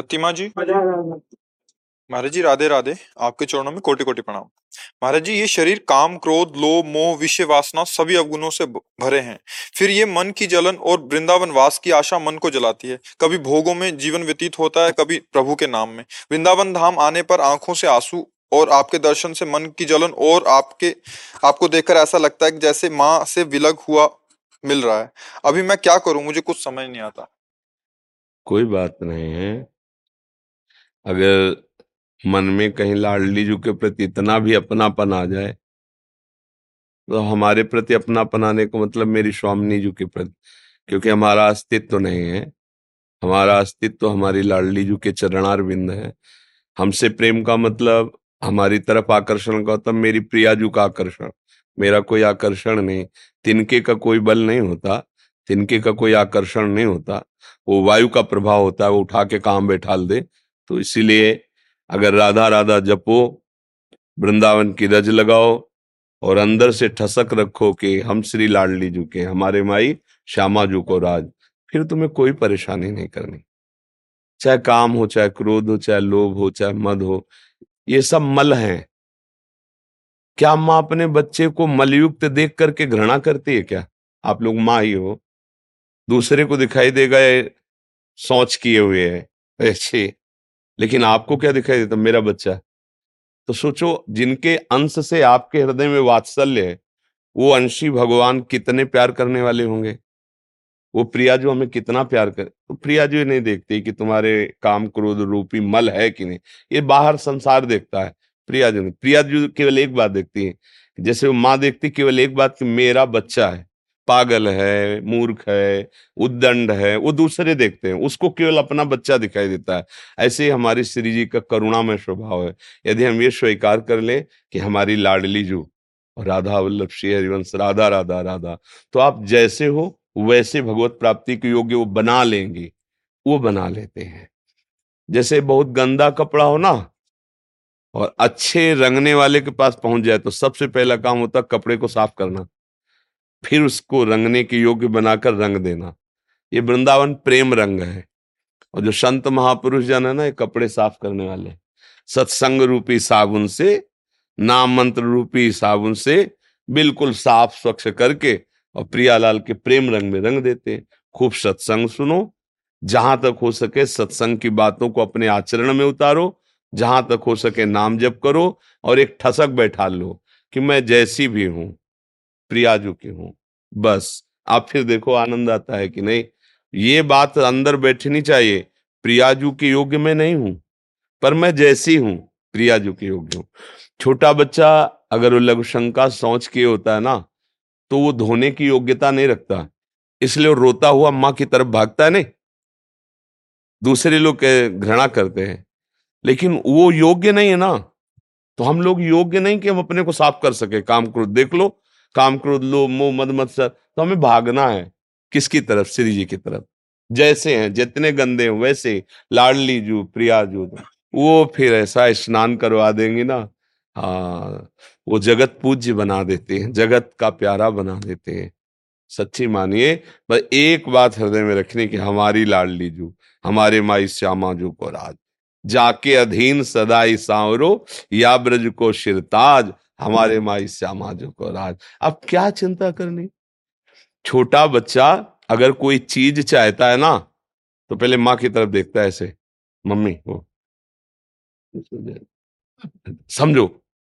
प्रतिमा जी? महाराज जी राधे राधे। आपके चरणों में कोटि कोटि प्रणाम। महाराज जी ये शरीर काम क्रोध लोभ मोह विषय वासना सभी अवगुणों से भरे हैं। फिर ये मन की जलन और वृंदावन वास की आशा मन को जलाती है। कभी भोगों में जीवन व्यतीत होता है कभी प्रभु के नाम में। वृंदावन धाम आने पर आँखों से आँसू और आपके दर्शन से मन की जलन और आपके आपको देखकर ऐसा लगता है कि जैसे माँ से विलग हुआ मिल रहा है। अभी मैं क्या करूँ? मुझे कुछ समझ नहीं आता। कोई बात नहीं है। अगर मन में कहीं लाडली जू के प्रति इतना भी अपनापन आ जाए तो हमारे प्रति अपनापन आने का मतलब मेरी स्वामिनी जू के प्रति, क्योंकि हमारा अस्तित्व तो नहीं है। हमारा अस्तित्व तो हमारी लाडली जू के चरणार बिंद है। हमसे प्रेम का मतलब हमारी तरफ़ आकर्षण का मतलब मेरी प्रियाजू का आकर्षण। मेरा कोई आकर्षण नहीं। तिनके का कोई बल नहीं होता। तिनके का कोई आकर्षण नहीं होता। वो वायु का प्रभाव होता है, वो उठा के काम बैठाल दे। तो इसीलिए अगर राधा राधा जपो, वृंदावन की रज लगाओ और अंदर से ठसक रखो कि हम श्री लाडली जू के, हमारे माई श्यामा जू को राज, फिर तुम्हें कोई परेशानी नहीं करनी। चाहे काम हो, चाहे क्रोध हो, चाहे लोभ हो, चाहे मद हो, ये सब मल हैं। क्या माँ अपने बच्चे को मलयुक्त देख करके घृणा करती है क्या? आप लोग माँ ही हो। दूसरे को दिखाई देगा सोच किए हुए है। ऐसे लेकिन आपको क्या दिखाई देता? मेरा बच्चा तो सोचो, जिनके अंश से आपके हृदय में वात्सल्य है, वो अंशी भगवान कितने प्यार करने वाले होंगे? वो प्रिया जो हमें कितना प्यार करे तो प्रिया जो नहीं देखती कि तुम्हारे काम क्रोध रूपी मल है कि नहीं? ये बाहर संसार देखता है, प्रिया जो नहीं। प्रिया जो केवल एक बात देखती है, जैसे वो माँ देखती केवल एक बात कि मेरा बच्चा है। पागल है, मूर्ख है, उद्दंड है, वो दूसरे देखते हैं। उसको केवल अपना बच्चा दिखाई देता है। ऐसे ही हमारी श्री जी का करुणामय स्वभाव है। यदि हम ये स्वीकार कर ले कि हमारी लाडली जो राधा वल्लभ श्री हरिवंश, राधा राधा राधा तो आप जैसे हो, वैसे भगवत प्राप्ति के योग्य वो बना लेंगे। वो बना लेते हैं। जैसे बहुत गंदा कपड़ा हो ना, और अच्छे रंगने वाले के पास पहुँच जाए तो सबसे पहला काम होता है कपड़े को साफ़ करना। फिर उसको रंगने के योग्य बनाकर रंग देना। ये वृंदावन प्रेम रंग है। और जो संत महापुरुष जन है ना, ये कपड़े साफ़ करने वाले। सत्संग रूपी साबुन से, नाम मंत्र रूपी साबुन से बिल्कुल साफ़ स्वच्छ करके और प्रियालाल के प्रेम रंग में रंग देते हैं। खूब सत्संग सुनो। जहाँ तक हो सके सत्संग की बातों को अपने आचरण में उतारो। जहाँ तक हो सके नाम जप करो और एक ठसक बैठा लो कि मैं जैसी भी हूँ। प्रियाजू की हूँ। बस, आप फिर देखो आनंद आता है कि नहीं, ये बात अंदर बैठनी चाहिए प्रियाजू के योग्य में नहीं हूँ, पर मैं जैसी हूँ प्रियाजू के योग्य हूँ। छोटा बच्चा अगर लघु शंका सोच के होता है ना तो वो धोने की योग्यता नहीं रखता, इसलिए वो रोता हुआ माँ की तरफ़ भागता है नहीं। दूसरे लोग घृणा करते हैं, लेकिन वो योग्य नहीं है ना तो हम लोग योग्य नहीं कि हम अपने को साफ़ कर सके, काम क्रोध देख लो काम क्रोध लो मोह मद मत्सर तो हमें भागना है किसकी तरफ़? श्री जी की तरफ़। जैसे हैं, जितने गंदे हैं, वैसे लाडली जू, प्रिया जू वो फिर ऐसा स्नान करवा देंगे ना। हाँ वो जगत पूज्य बना देते हैं, जगत का प्यारा बना देते हैं। सच्ची मानिए पर एक बात हृदय में रखने की हमारी लाडली जू, हमारे माई श्यामा जू को राज। जाके अधीन सदाई सांवरो या ब्रज को शिरताज हमारे माई श्यामा जू को राज। अब क्या चिंता करनी? छोटा बच्चा अगर कोई चीज़ चाहता है ना तो पहले माँ की तरफ़ देखता है ऐसे, मम्मी, वो, समझो।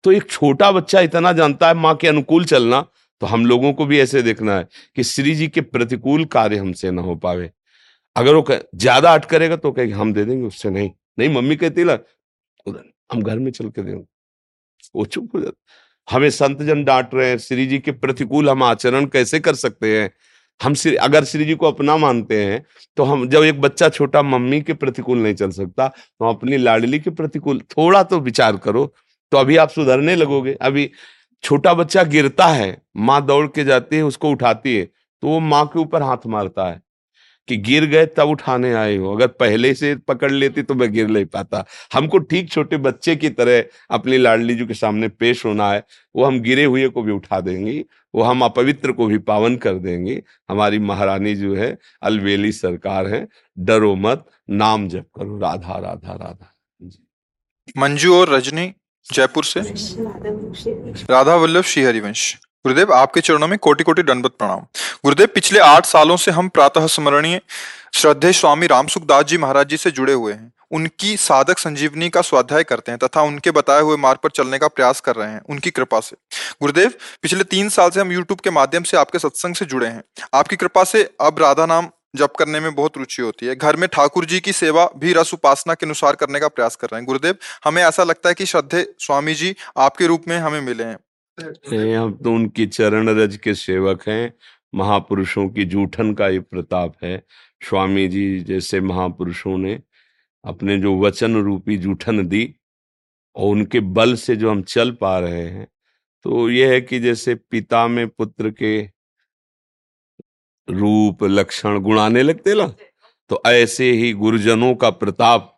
तो एक छोटा बच्चा इतना जानता है माँ के अनुकूल चलना तो हम लोगों को भी ऐसे देखना है कि श्री जी के प्रतिकूल कार्य हमसे ना हो पावे। अगर वो ज़्यादा अट करेगा तो कहेगा, हम दे देंगे। उससे, नहीं नहीं, मम्मी कहती ला हम घर में चल के देंगे। वो चुप हो जाता। हमें संतजन डांट रहे हैं, श्री जी के प्रतिकूल हम आचरण कैसे कर सकते हैं? हम श्री, अगर श्री जी को अपना मानते हैं तो हम, जब एक बच्चा छोटा मम्मी के प्रतिकूल नहीं चल सकता तो अपनी लाडली के प्रतिकूल, थोड़ा तो विचार करो तो अभी आप सुधरने लगोगे। अभी छोटा बच्चा गिरता है, माँ दौड़ के जाती है, उसको उठाती है तो वो माँ के ऊपर हाथ मारता है। कि गिर गए तब उठाने आए हो। अगर पहले से पकड़ लेती तो मैं गिर नहीं पाता। हमको ठीक छोटे बच्चे की तरह अपनी लाडली जी के सामने पेश होना है। वो हम गिरे हुए को भी उठा देंगी। वो हम अपवित्र को भी पावन कर देंगे। हमारी महारानी जो है अलवेली सरकार है। डरो मत नाम जप करो। राधा राधा राधा। मंजू और रजनी जयपुर से? राधा वल्लभ श्री हरिवंश। गुरुदेव, आपके चरणों में कोटि कोटि दंडवत प्रणाम। गुरुदेव, पिछले आठ सालों से हम प्रातः स्मरणीय श्रद्धे स्वामी रामसुखदास जी महाराज जी से जुड़े हुए हैं। उनकी साधक संजीवनी का स्वाध्याय करते हैं तथा उनके बताए हुए मार्ग पर चलने का प्रयास कर रहे हैं उनकी कृपा से। गुरुदेव, पिछले तीन साल से हम यूट्यूब के माध्यम से आपके सत्संग से जुड़े हैं। आपकी कृपा से अब राधा नाम जप करने में बहुत रुचि होती है। घर में ठाकुर जी की सेवा भी रस उपासना के अनुसार करने का प्रयास कर रहे हैं। गुरुदेव, हमें ऐसा लगता है कि श्रद्धे स्वामी जी आपके रूप में हमें मिले हैं। हम तो उनकी चरण रज के सेवक हैं। महापुरुषों की जूठन का ये प्रताप है। स्वामी जी जैसे महापुरुषों ने अपने जो वचन रूपी जूठन दी और उनके बल से जो हम चल पा रहे हैं। तो यह है कि जैसे पिता में पुत्र के रूप, लक्षण गुणाने लगते ना तो ऐसे ही गुरुजनों का प्रताप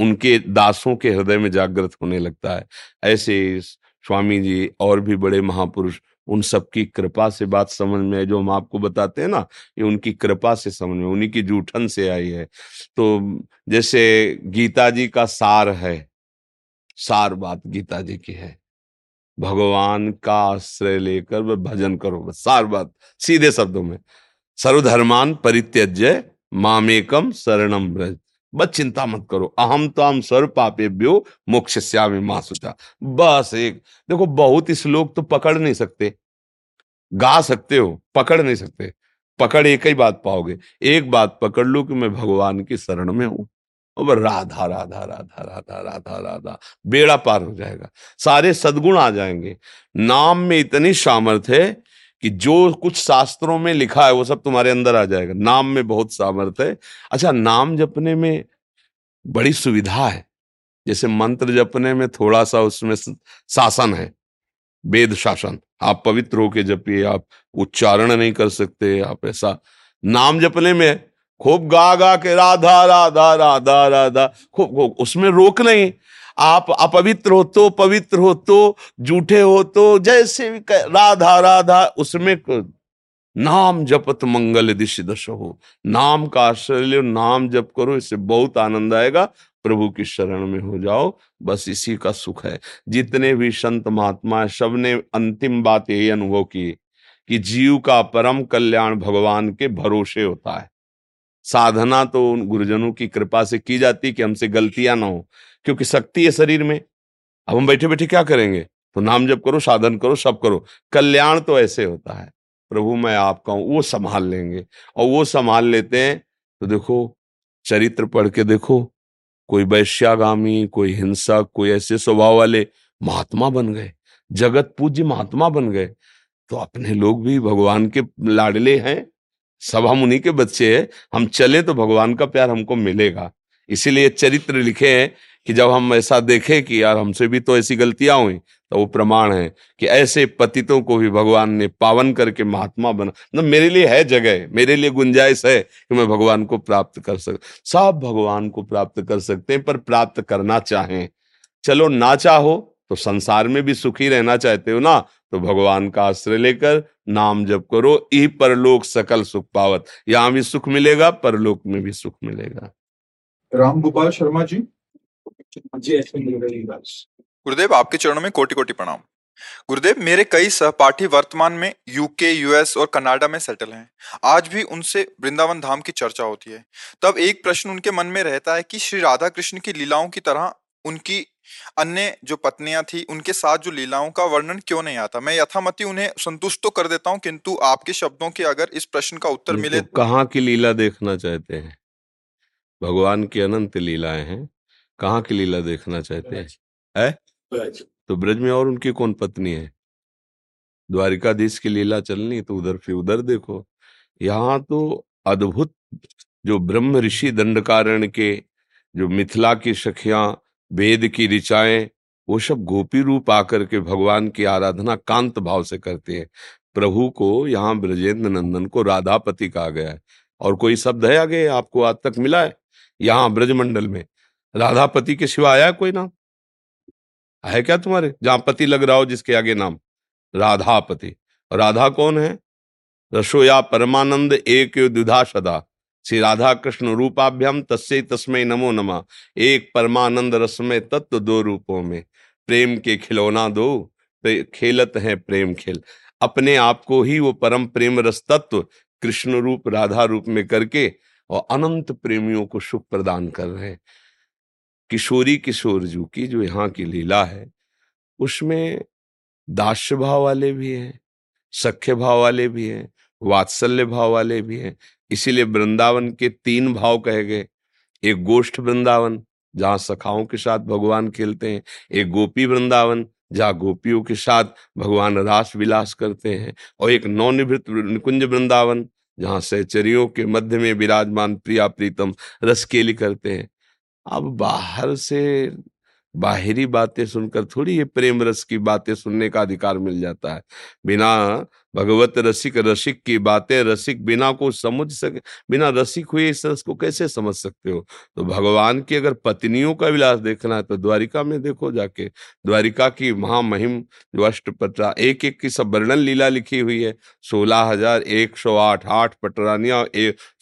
उनके दासों के हृदय में जागृत होने लगता है। ऐसे स्वामी जी और भी बड़े महापुरुष, उन सबकी कृपा से बात समझ में है जो हम आपको बताते हैं ना, ये उनकी कृपा से समझ में, उन्हीं की जूठन से आई है। तो जैसे गीता जी का सार है, सार बात गीता जी की है। भगवान का आश्रय लेकर वह भजन करो, बस सार बात, सीधे शब्दों में। सर्वधर्मान परित्यज्य मामेकम शरणम ब्रज बस चिंता मत करो। अहम तो हम सर्व पापे ब्यो मोक्ष श्यामी माँ सुचा बस एक। देखो, बहुत श्लोक तो पकड़ नहीं सकते। गा सकते हो, पकड़ नहीं सकते। पकड़ एक ही बात पाओगे। एक बात पकड़ लो कि मैं भगवान की शरण में हूँ। और राधा राधा राधा राधा राधा राधा, बेड़ा पार हो जाएगा। सारे सदगुण आ जाएँगे। नाम में इतनी सामर्थ्य है कि जो कुछ शास्त्रों में लिखा है, वो सब तुम्हारे अंदर आ जाएगा। नाम में बहुत सामर्थ्य है। अच्छा नाम जपने में बड़ी सुविधा है। जैसे मंत्र जपने में थोड़ा सा उसमें शासन है। वेद शासन। आप पवित्र होके जपिए, आप उच्चारण नहीं कर सकते, आप ऐसा नाम जपने में खूब गा गा के राधा राधा राधा राधा। खूब, उसमें रोक नहीं। आप अपवित्र हो तो पवित्र हो तो जूठे हो तो जैसे भी राधा राधा, उसमें नाम जपत मंगल दिश दश। हो नाम का आश्रय लो नाम जप करो, इससे बहुत आनंद आएगा। प्रभु की शरण में हो जाओ, बस इसी का सुख है। जितने भी संत महात्मा सबने अंतिम बात यही अनुभव की, कि जीव का परम कल्याण भगवान के भरोसे होता है। साधना तो उन गुरुजनों की कृपा से की जाती कि हमसे गलतियाँ ना हो। क्योंकि शक्ति है शरीर में। अब हम बैठे बैठे क्या करेंगे? तो नाम जप करो, साधन करो, सब करो। कल्याण तो ऐसे होता है। प्रभु, मैं आपका हूँ, वो संभाल लेंगे। और वो संभाल लेते हैं तो देखो, चरित्र पढ़ के देखो, कोई वैश्यागामी, कोई हिंसक कोई ऐसे स्वभाव वाले महात्मा बन गए। जगत पूज्य महात्मा बन गए। तो अपने लोग भी भगवान के लाडले हैं। सब हम उन्हीं के बच्चे हैं। हम चले तो भगवान का प्यार हमको मिलेगा। इसीलिए चरित्र लिखे हैं कि जब हम ऐसा देखें कि यार हमसे भी तो ऐसी गलतियाँ हुई तो वो प्रमाण है कि ऐसे पतितों को भी भगवान ने पावन करके महात्मा बना मतलब मेरे लिए है जगह, मेरे लिए गुंजाइश है कि मैं भगवान को प्राप्त कर सक, सब भगवान को प्राप्त कर सकते हैं, पर प्राप्त करना चाहें। चलो ना चाहो तो संसार में भी सुखी रहना चाहते हो ना तो भगवान का आश्रय लेकर नाम जप करो, ई परलोक सकल सुख पावत। यहाँ भी सुख मिलेगा, परलोक में भी सुख मिलेगा। राम गोपाल शर्मा जी। गुरुदेव आपके चरणों में कोटि कोटि प्रणाम। गुरुदेव मेरे कई सहपाठी वर्तमान में यूके यूएस और कनाडा में सेटल हैं। आज भी उनसे वृंदावन धाम की चर्चा होती है। तब एक प्रश्न उनके मन में रहता है कि श्री राधा कृष्ण की लीलाओं की तरह उनकी अन्य जो पत्नियाँ थी उनके साथ जो लीलाओं का वर्णन क्यों नहीं आता? मैं यथामति उन्हें संतुष्ट तो कर देता हूँ किंतु आपके शब्दों के अगर इस प्रश्न का उत्तर मिले तो कहाँ की लीला देखना चाहते हैं? भगवान की अनंत लीलाएँ हैं। कहाँ की लीला देखना चाहते हैं? है? तो ब्रज में और उनकी कौन पत्नी है? द्वारिकाधीश की लीला चलनी तो उधर फिर उधर देखो। यहाँ तो अद्भुत जो ब्रह्म ऋषि दंडकारण के जो मिथिला की सखियाँ वेद की ऋचाएँ वो सब गोपी रूप आकर के भगवान की आराधना कांत भाव से करते हैं। प्रभु को यहाँ ब्रजेंद्र नंदन को राधापति कहा गया है। और कोई शब्द है आगे आपको आज तक मिला है? यहाँ ब्रजमंडल में। राधापति के सिवा आया कोई नाम? है क्या तुम्हारे? जहाँ पति लग रहा हो, जिसके आगे नाम। राधापति। राधा कौन है? रसोया परमानंद एक द्विधा सदा। श्री राधा कृष्ण रूपाभ्याम तस्य तस्मय नमो नमा। एक परमानंद रसमय तत्व दो रूपों में। प्रेम के खिलौना दो। खेलत है प्रेम खेल। अपने आप को ही वो परम प्रेम रस तत्व कृष्ण रूप, राधा रूप में करके और अनंत प्रेमियों को सुख प्रदान कर रहे हैं। किशोरी किशोर जू की जो यहाँ की लीला है, उसमें दास्य भाव वाले भी हैं, सख्य भाव वाले भी हैं, वात्सल्य भाव वाले भी हैं। इसीलिए वृंदावन के तीन भाव कहे गए। एक गोष्ठ वृंदावन, जहाँ सखाओं के साथ भगवान खेलते हैं। एक गोपी वृंदावन, जहाँ गोपियों के साथ भगवान रास विलास करते हैं। और एक नवनिवृत्त निकुंज वृंदावन, जहाँ सहचरियों के मध्य में विराजमान प्रिया प्रीतम रसकेली करते हैं। अब बाहर से बाहरी बातें सुनकर थोड़ी ये प्रेम रस की बातें सुनने का अधिकार मिल जाता है। बिना भगवत रसिक रसिक की बातें, रसिक बिना को समझ सके, बिना रसिक हुए इस रस को कैसे समझ सकते हो? तो भगवान की अगर पत्नियों का विलास देखना है तो द्वारिका में देखो जाके। द्वारिका की महामहिम जो अष्टपटरा एक एक की सब वर्णन लीला लिखी हुई है। सोलह हज़ार एक सौ आठ आठ पटरानिया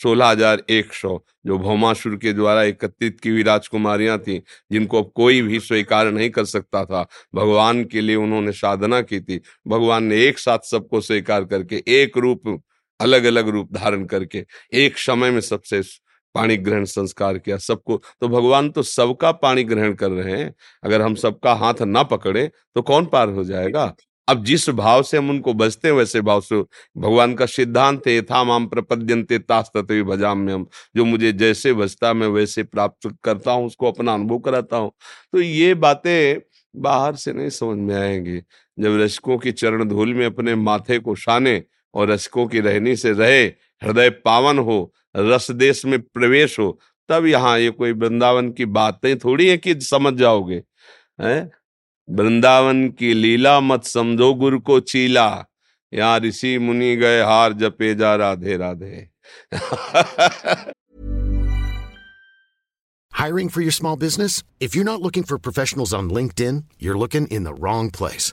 सोलह हज़ार एक सौ, जो भौमासुर के द्वारा एकत्रित की हुई राजकुमारियाँ थी, जिनको अब कोई भी स्वीकार नहीं कर सकता था। भगवान के लिए उन्होंने साधना की थी। भगवान ने एक साथ सबको स्वीकार करके, एक रूप अलग अलग रूप धारण करके, एक समय में सबसे पानी ग्रहण संस्कार किया सबको। तो भगवान तो सबका पानी ग्रहण कर रहे हैं। अगर हम सबका हाथ ना पकड़े तो कौन पार हो जाएगा? अब जिस भाव से हम उनको बजते हैं, वैसे भाव से भगवान का सिद्धांत है था माम प्रपद्यंते भजाम में हम जो मुझे जैसे बजता, मैं वैसे प्राप्त करता हूँ, उसको अपना अनुभव कराता हूँ। तो ये बातें बाहर से नहीं समझ में आएँगी। जब रसिकों की चरण धूल में अपने माथे को शाने और रसिकों की रहनी से रहे हृदय पावन हो रस देश में प्रवेश हो तब यहाँ ये कोई वृंदावन की बातें थोड़ी है कि समझ जाओगे है वृंदावन की लीला मत समझो गुरु को चीला यहाँ ऋषि मुनि गए हार जपे जा Radhe Radhe Hiring for your small business? If you're not looking for professionals on LinkedIn, you're looking in the wrong place.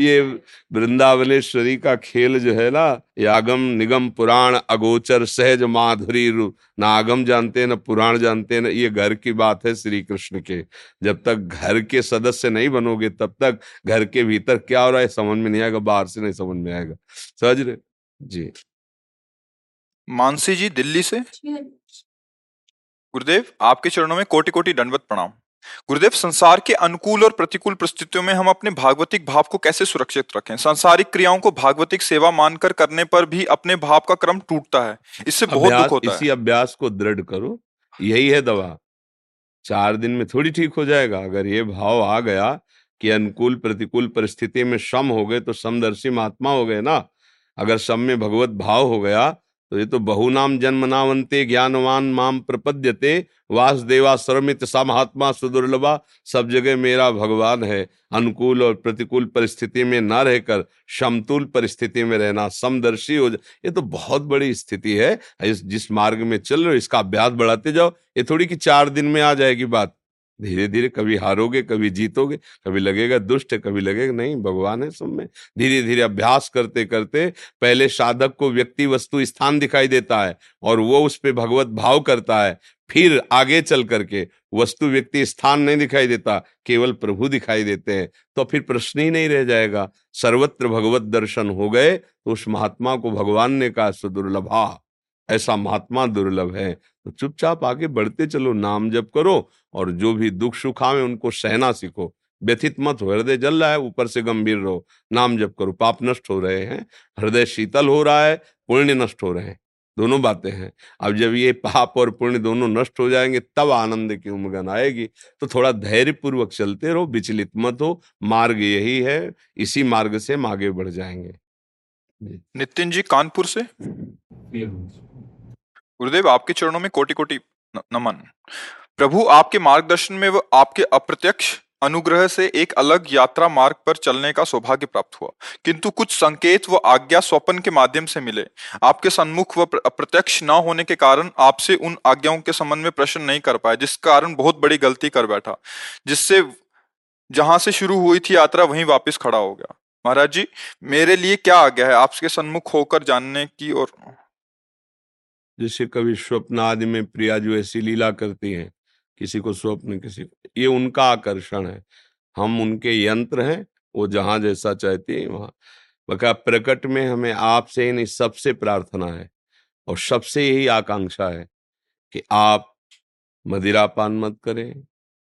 ये वृंदावनेश्वरी का खेल जो है ना यागम निगम पुराण अगोचर सहज माधुरी रूप ना आगम जानते न पुराण जानते न ये घर की बात है श्री कृष्ण के। जब तक घर के सदस्य नहीं बनोगे तब तक घर के भीतर क्या हो रहा है समझ में नहीं आएगा बाहर से नहीं समझ में आएगा। समझ रहे? जी। मानसी जी दिल्ली से? गुरुदेव आपके चरणों में कोटि कोटि दंडवत प्रणाम। गुरुदेव संसार के अनुकूल और प्रतिकूल परिस्थितियों में हम अपने भागवतिक भाव को कैसे सुरक्षित रखें? सांसारिक क्रियाओं को भागवतिक सेवा मानकर करने पर भी अपने भाव का क्रम टूटता है। इससे बहुत दुख होता इसी है अभ्यास को दृढ़ करो। यही है दवा। चार दिन में थोड़ी ठीक हो जाएगा। अगर ये भाव आ गया कि अनुकूल प्रतिकूल परिस्थिति में सम हो गए तो समदर्शी महात्मा हो गए ना। अगर सम में भगवत भाव हो गया तो ये तो बहुनाम जन्म नावंते ज्ञानवान माम प्रपद्यते, वासुदेवा सर्वमित सा महात्मा सुदुर्लभा, सब जगह मेरा भगवान है। अनुकूल और प्रतिकूल परिस्थिति में न रहकर, समतुल परिस्थिति में रहना समदर्शी हो जाए ये तो बहुत बड़ी स्थिति है। इस, जिस मार्ग में चल रहे हो, इसका अभ्यास बढ़ाते जाओ। ये थोड़ी कि चार दिन में आ जाएगी बात। धीरे धीरे कभी हारोगे, कभी जीतोगे, कभी लगेगा दुष्ट है कभी लगेगा नहीं, भगवान है सब में। धीरे धीरे अभ्यास करते करते पहले साधक को व्यक्ति वस्तु स्थान दिखाई देता है और वो उस पर भगवत भाव करता है। फिर आगे चल करके वस्तु व्यक्ति स्थान नहीं दिखाई देता, केवल प्रभु दिखाई देते हैं। तो फिर प्रश्न ही नहीं रह जाएगा। सर्वत्र भगवत दर्शन हो गए तो उस महात्मा को भगवान ने कहा, सुदुर्लभा ऐसा महात्मा दुर्लभ है। तो चुपचाप आगे बढ़ते चलो नाम जप करो और जो भी दुख सुख आवे उनको सहना सीखो। व्यथित मत हो हृदय जल रहा है ऊपर से गंभीर रहो। नाम जप करो पाप नष्ट हो रहे हैं हृदय शीतल हो रहा है पुण्य नष्ट हो रहे हैं। दोनों बातें हैं। अब जब ये पाप और पुण्य दोनों नष्ट हो जाएँगे तब आनंद की उमगन आएगी। तो थोड़ा धैर्य पूर्वक चलते रहो विचलित मत हो मार्ग यही है इसी मार्ग से हम आगे बढ़ जाएँगे। नितिन जी कानपुर से? गुरुदेव, आपके चरणों में कोटि कोटि नमन। प्रभु, आपके मार्गदर्शन में वो आपके अप्रत्यक्ष अनुग्रह से एक अलग यात्रा मार्ग पर चलने का सौभाग्य प्राप्त हुआ। किंतु कुछ संकेत व आज्ञा स्वपन के माध्यम से मिले। आपके सन्मुख व अप्रत्यक्ष न होने के कारण आपसे उन आज्ञाओं के संबंध में प्रश्न नहीं कर पाए, जिस कारण बहुत बड़ी गलती कर बैठा, जिससे जहाँ से शुरू हुई थी यात्रा वहीं वापस खड़ा हो गया। महाराज जी, मेरे लिए क्या आज्ञा है? आपके सन्मुख होकर जानने की और जैसे कभी स्वप्न आदि में प्रिया जो ऐसी लीला करती हैं, किसी को स्वप्न, किसी को, ये उनका आकर्षण है। हम उनके यंत्र हैं, वो जहाँ जैसा चाहती है, वहाँ। बका प्रकट में हमें आपसे ही नहीं सबसे प्रार्थना है, और सबसे यही आकांक्षा है कि आप मदिरापान मत करें,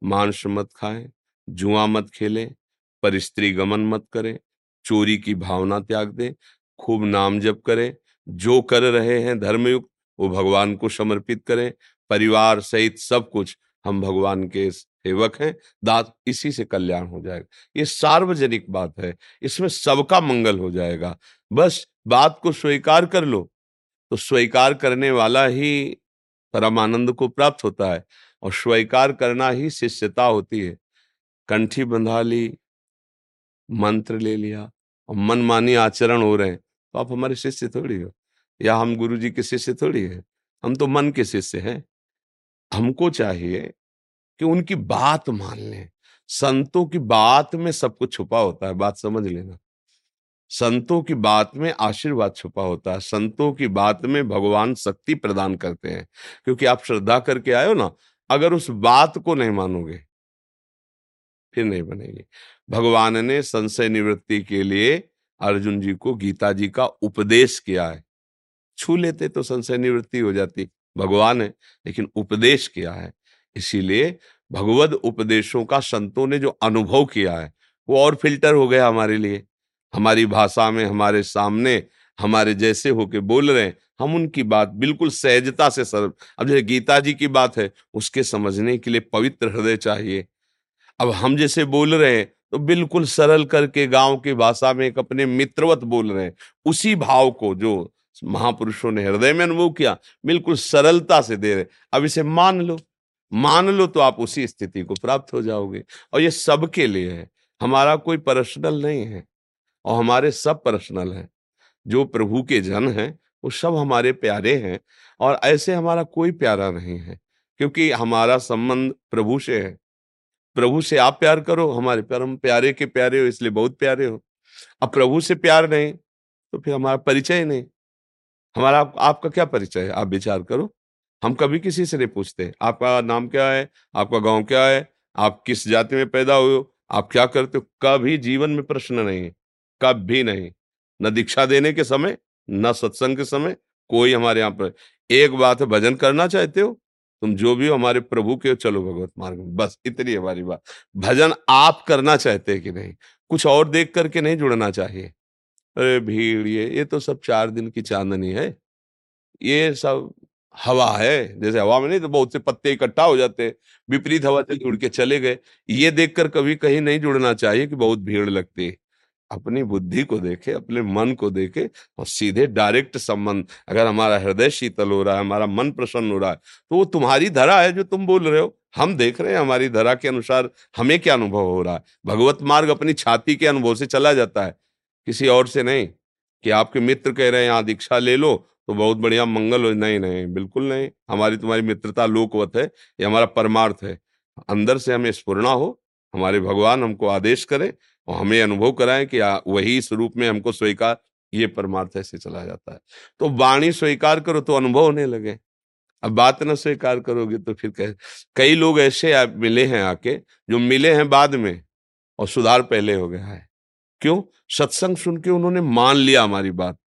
मांस मत खाएँ, जुआ मत खेलें पर स्त्री गमन मत करें, चोरी की भावना त्याग दें, खूब नाम जप करें, जो कर रहे हैं धर्मयुक्त वो भगवान को समर्पित करें। परिवार सहित सब कुछ हम भगवान के सेवक हैं। दात इसी से कल्याण हो जाएगा। ये सार्वजनिक बात है। इसमें सबका मंगल हो जाएगा। बस बात को स्वीकार कर लो। तो स्वीकार करने वाला ही परमानंद को प्राप्त होता है और स्वीकार करना ही शिष्यता होती है। कंठी बंधा ली, मंत्र ले लिया और मनमानी आचरण हो रहे हैं। तो आप हमारे शिष्य थोड़ी हो। या हम गुरु जी के शिष्य थोड़ी है? हम तो मन के शिष्य हैं। हमको चाहिए कि उनकी बात मान लें। संतों की बात में सब कुछ छुपा होता है, बात समझ लेना। संतों की बात में आशीर्वाद छुपा होता है। संतों की बात में भगवान शक्ति प्रदान करते हैं। क्योंकि आप श्रद्धा करके हो ना, अगर उस बात को नहीं मानोगे, फिर नहीं बनेगी। भगवान ने संशय निवृत्ति के लिए अर्जुन जी को गीता जी का उपदेश किया है। छू लेते तो संशय निवृत्ति हो जाती। भगवान है, लेकिन उपदेश किया है? इसीलिए भगवत उपदेशों का संतों ने जो अनुभव किया है, वो और फ़िल्टर हो गया हमारे लिए। हमारी भाषा में, हमारे सामने, हमारे जैसे होके बोल रहे हैं, हम उनकी बात बिल्कुल सहजता से सर, अब जैसे गीता जी की बात है, उसके समझने के लिए पवित्र हृदय चाहिए। अब हम जैसे बोल रहे हैं तो बिल्कुल सरल करके गाँव की भाषा में एक अपने मित्रवत बोल रहे हैं, उसी भाव को जो महापुरुषों ने हृदय में अनुभव किया, बिल्कुल सरलता से दे रहे। अब इसे मान लो मान लो तो आप उसी स्थिति को प्राप्त हो जाओगे। और ये सबके लिए है, हमारा कोई पर्सनल नहीं है, और हमारे सब पर्सनल हैं। जो प्रभु के जन हैं, वो सब हमारे प्यारे हैं, और ऐसे हमारा कोई प्यारा नहीं है, क्योंकि हमारा संबंध प्रभु से है। प्रभु से आप प्यार करो, हमारे परम प्यारे के प्यारे हो, इसलिए बहुत प्यारे हो। अब प्रभु से प्यार नहीं तो फिर हमारा परिचय नहीं। हमारा आप, आपका क्या परिचय है? आप विचार करो। हम कभी किसी से नहीं पूछते। आपका नाम क्या है? आपका गाँव क्या है? आप किस जाति में पैदा हुए हो? आप क्या करते हो? कभी जीवन में प्रश्न नहीं है। कभी नहीं। न दीक्षा देने के समय न सत्संग के समय कोई हमारे यहाँ पर एक बात है भजन करना चाहते हो? तुम जो भी हो हमारे प्रभु के हो चलो भगवत मार्ग में। बस इतनी हमारी बात। भजन आप करना चाहते हैं कि नहीं? कुछ और देख करके नहीं जुड़ना चाहिए। अरे भीड़ ये ये तो सब चार दिन की चांदनी है। ये सब हवा है जैसे हवा में नहीं तो बहुत से पत्ते इकट्ठा हो जाते विपरीत हवा से जुड़ के चले गए। ये देखकर कभी कहीं नहीं जुड़ना चाहिए कि बहुत भीड़ लगती है। अपनी बुद्धि को देखे अपने मन को देखे और सीधे डायरेक्ट संबंध अगर हमारा हृदय शीतल हो रहा है हमारा मन प्रसन्न हो रहा है तो वो तुम्हारी धरा है जो तुम बोल रहे हो। हम देख रहे हैं हमारी धरा के अनुसार हमें क्या अनुभव हो रहा है। भगवत मार्ग अपनी छाती के अनुभव से चला जाता है। किसी और से नहीं, कि आपके मित्र कह रहे हैं, यहाँ दीक्षा ले लो तो बहुत बढ़िया मंगल हो। नहीं नहीं, बिल्कुल नहीं। हमारी तुम्हारी मित्रता लोकवत है, ये हमारा परमार्थ है। अंदर से हमें स्फुरना हो, हमारे भगवान हमको आदेश करें और हमें अनुभव कराएँ कि वही स्वरूप में हमको स्वीकार, ये परमार्थ ऐसे चला जाता है। तो वाणी स्वीकार करो तो अनुभव होने लगे। अब बात न स्वीकार करोगे तो फिर कह, कई लोग ऐसे मिले हैं आके, जो मिले हैं बाद में और सुधार पहले हो गया है। क्यों? सत्संग सुन के उन्होंने मान लिया हमारी बात।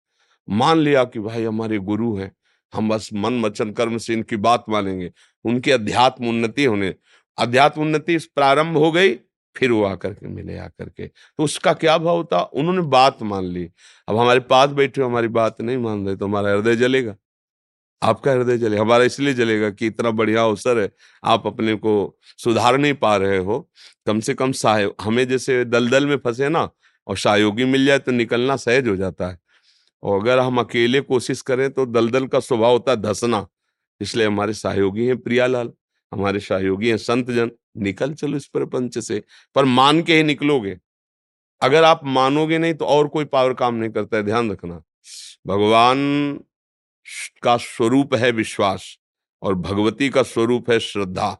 मान लिया कि भाई हमारे गुरु हैं। हम बस मन, वचन, कर्म से इनकी बात मानेंगे। उनकी अध्यात्म उन्नति होने। अध्यात्म उन्नति प्रारंभ हो गई, फिर वो आकर के मिले, आकर के। तो उसका क्या भाव होता उन्होंने बात मान ली। अब हमारे पास बैठे हमारी बात नहीं मान रहे तो हमारा हृदय जलेगा। आपका हृदय जले, हमारा इसलिए जलेगा कि इतना बढ़िया अवसर है। आप अपने को सुधार नहीं पा रहे हो। कम से कम सहाय हमें जैसे दलदल में फंसे ना और सहयोगी मिल जाए तो निकलना सहज हो जाता है। और अगर हम अकेले कोशिश करें तो दलदल का स्वभाव होता है धसना। इसलिए हमारे सहयोगी हैं प्रियालाल, हमारे सहयोगी हैं संत जन निकल चलो इस प्रपंच से, पर मान के ही निकलोगे। अगर आप मानोगे नहीं तो और कोई पावर काम नहीं करता है, ध्यान रखना। भगवान का स्वरूप है विश्वास और भगवती का स्वरूप है श्रद्धा।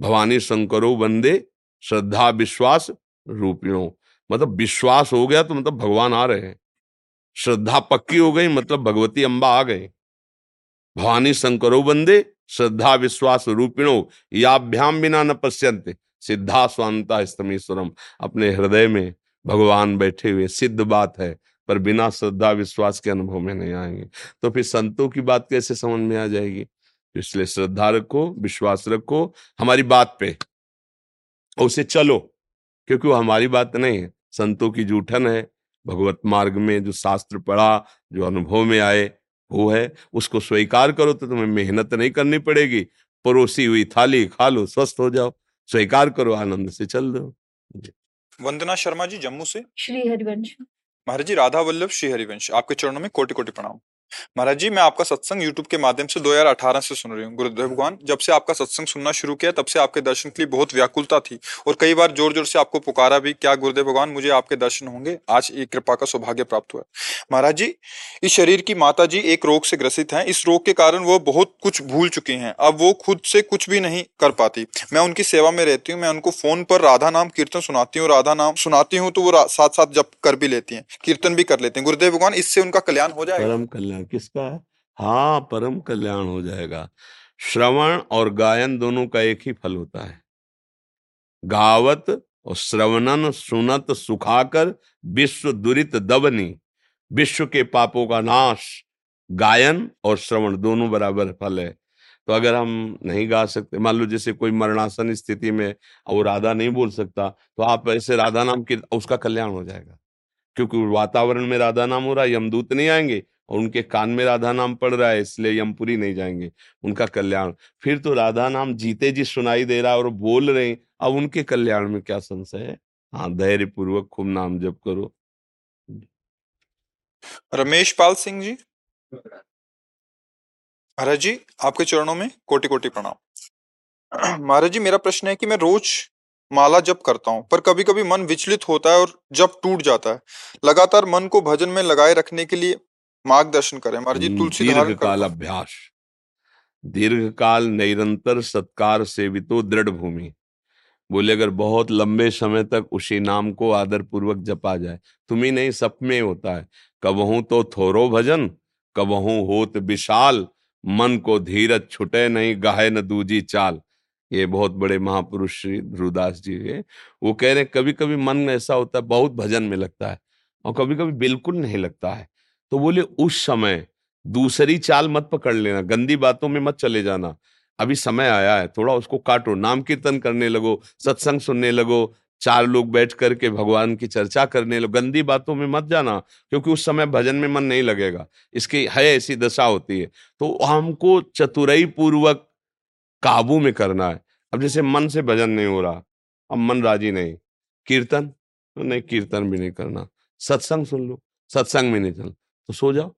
भवानी शंकरो वंदे, श्रद्धा, विश्वास रूपियों मतलब विश्वास हो गया तो मतलब भगवान आ रहे हैं। श्रद्धा पक्की हो गई मतलब भगवती अम्बा आ गए। भवानी शंकरो बंदे श्रद्धा विश्वास रूपिणो याभ्याम बिना न पश्यंत सिद्धा स्वांता स्तमीश्वरम। अपने हृदय में भगवान बैठे हुए, सिद्ध बात है, पर बिना श्रद्धा विश्वास के अनुभव में नहीं आएँगे। तो फिर संतों की बात कैसे समझ में आ जाएगी? इसलिए श्रद्धा रखो, विश्वास रखो, हमारी बात पे। उसे चलो, क्योंकि वो हमारी बात नहीं है। संतों की जूठन है भगवत मार्ग में जो शास्त्र पढ़ा जो अनुभव में आए वो है। उसको स्वीकार करो तो तुम्हें मेहनत नहीं करनी पड़ेगी। परोसी हुई थाली खा लो स्वस्थ हो जाओ। स्वीकार करो आनंद से चल दो। वंदना शर्मा जी जम्मू से? श्री हरिवंश। महाराज जी राधा वल्लभ श्री हरिवंश। आपके चरणों में कोटि कोटि प्रणाम। महाराज जी, मैं आपका सत्संग यूट्यूब के माध्यम से 2018 से सुन रही हूँ। गुरुदेव भगवान, जब से आपका सत्संग सुनना शुरू किया, तब से आपके दर्शन के लिए बहुत व्याकुलता थी और कई बार ज़ोर ज़ोर से आपको पुकारा भी। क्या गुरुदेव भगवान, मुझे आपके दर्शन होंगे? आज एक कृपा का सौभाग्य प्राप्त हुआ। महाराज जी, इस शरीर की माता जी एक रोग से ग्रसित है। इस रोग के कारण वो बहुत कुछ भूल चुकी हैं। अब वो खुद से कुछ भी नहीं कर पाती। मैं उनकी सेवा में रहती हूँ। मैं उनको फ़ोन पर राधा नाम कीर्तन सुनाती हूँ। राधा नाम सुनाती हूँ तो वो साथ साथ जब कर भी लेती है। कीर्तन भी कर लेते हैं। गुरुदेव भगवान, इससे उनका कल्याण हो जाएगा। कल्याण किसका है? हाँ परम कल्याण हो जाएगा। श्रवण और गायन दोनों का एक ही फल होता है। गावत और श्रवणन, सुनत, सुखाकर, विश्व दुरित दबनी, विश्व के पापों का नाश, गायन और श्रवण दोनों बराबर फल है। तो अगर हम नहीं गा सकते, मान लो जैसे कोई मरणासन स्थिति में वो राधा नहीं बोल सकता तो आप ऐसे राधा नाम की उसका कल्याण हो जाएगा। क्योंकि वातावरण में राधा नाम हो रहा है, यमदूत नहीं आएँगे और उनके कान में राधा नाम पड़ रहा है, इसलिए यमपुरी नहीं जाएँगे, उनका कल्याण। फिर तो राधा नाम जीते जी सुनाई दे रहा है और बोल रहे हैं, अब उनके कल्याण में क्या संशय है? हाँ धैर्य पूर्वक खूब नाम जप करो। रमेश पाल सिंह जी। महाराज जी, आपके चरणों में कोटि कोटि प्रणाम। महाराज जी, मेरा प्रश्न है कि मैं रोज माला जप करता हूँ, पर कभी कभी मन विचलित होता है और जब टूट जाता है। लगातार मन को भजन में लगाए रखने के लिए मार्गदर्शन करें महाराज जी तुलसी दीर्घ काल अभ्यास। दीर्घ काल निरंतर सत्कार सेवितो दृढ़ भूमि। बोले अगर बहुत लंबे समय तक उसी नाम को आदर पूर्वक जपा जाए तुम ही नहीं सब में होता है। कबहू तो थोरो भजन कबहू होत विशाल मन को धीरज छुटे नहीं गाहे न दूजी चाल। ये बहुत बड़े महापुरुष श्री ध्रुवदास जी है। वो कह रहे हैं कभी कभी मन में ऐसा होता है बहुत भजन में लगता है और कभी कभी बिल्कुल नहीं लगता है। तो बोले, उस समय दूसरी चाल मत पकड़ लेना, गंदी बातों में मत चले जाना। अभी समय आया है, थोड़ा उसको काटो, नाम कीर्तन करने लगो, सत्संग सुनने लगो, चार लोग बैठ करके भगवान की चर्चा करने लगो, गंदी बातों में मत जाना, क्योंकि उस समय भजन में मन नहीं लगेगा। इसकी है ऐसी दशा होती है। तो हमको चतुराई पूर्वक काबू में करना है। अब जैसे मन से भजन नहीं हो रहा, अब मन राज़ी नहीं। कीर्तन? तो नहीं, कीर्तन भी नहीं करना। सत्संग सुन लो, सत्संग में नहीं चल तो सो जाओ।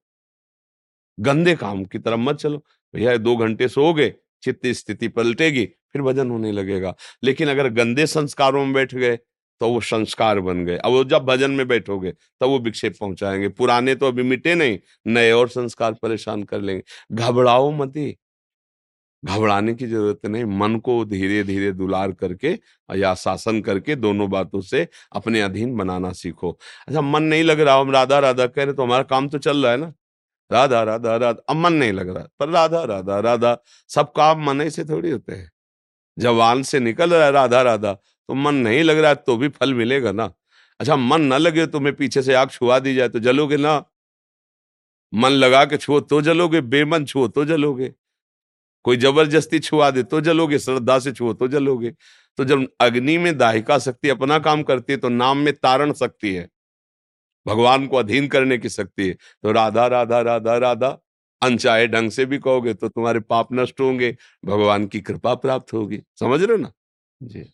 गंदे काम की तरफ़ मत चलो। भैया दो घंटे सो गए, चित्त स्थिति पलटेगी फिर भजन होने लगेगा। लेकिन अगर गंदे संस्कारों में बैठ गए तो वो संस्कार बन गए। अब वो जब भजन में बैठोगे, तब वो विक्षेप पहुंचाएँगे। पुराने तो अभी मिटे नहीं, नए और संस्कार परेशान कर लेंगे। घबराओ मती घबराने की ज़रूरत नहीं, मन को धीरे धीरे दुलार करके या शासन करके दोनों बातों से अपने अधीन बनाना सीखो। अच्छा मन नहीं लग रहा हम राधा राधा कह रहे तो हमारा काम तो चल रहा है ना? राधा राधा राधा, अब मन नहीं लग रहा, पर राधा राधा राधा, सब काम मन ही से थोड़ी होते हैं। जवान से निकल रहा है राधा राधा तो मन नहीं लग रहा तो भी फल मिलेगा ना? अच्छा मन न लगे तुम्हें पीछे से आग छुआ दी जाए तो जलोगे ना? मन लगा के छुओ तो जलोगे, बेमन छुओ तो जलोगे। कोई ज़बरदस्ती छुआ दे तो जलोगे, श्रद्धा से छुओ तो जलोगे। तो जब अग्नि में दाहिका शक्ति अपना काम करती है तो नाम में तारण शक्ति है। भगवान को अधीन करने की शक्ति है। तो राधा राधा राधा राधा, अनचाहे ढंग से भी कहोगे तो तुम्हारे पाप नष्ट होंगे, भगवान की कृपा प्राप्त होगी। समझ रहे हो ना? जी।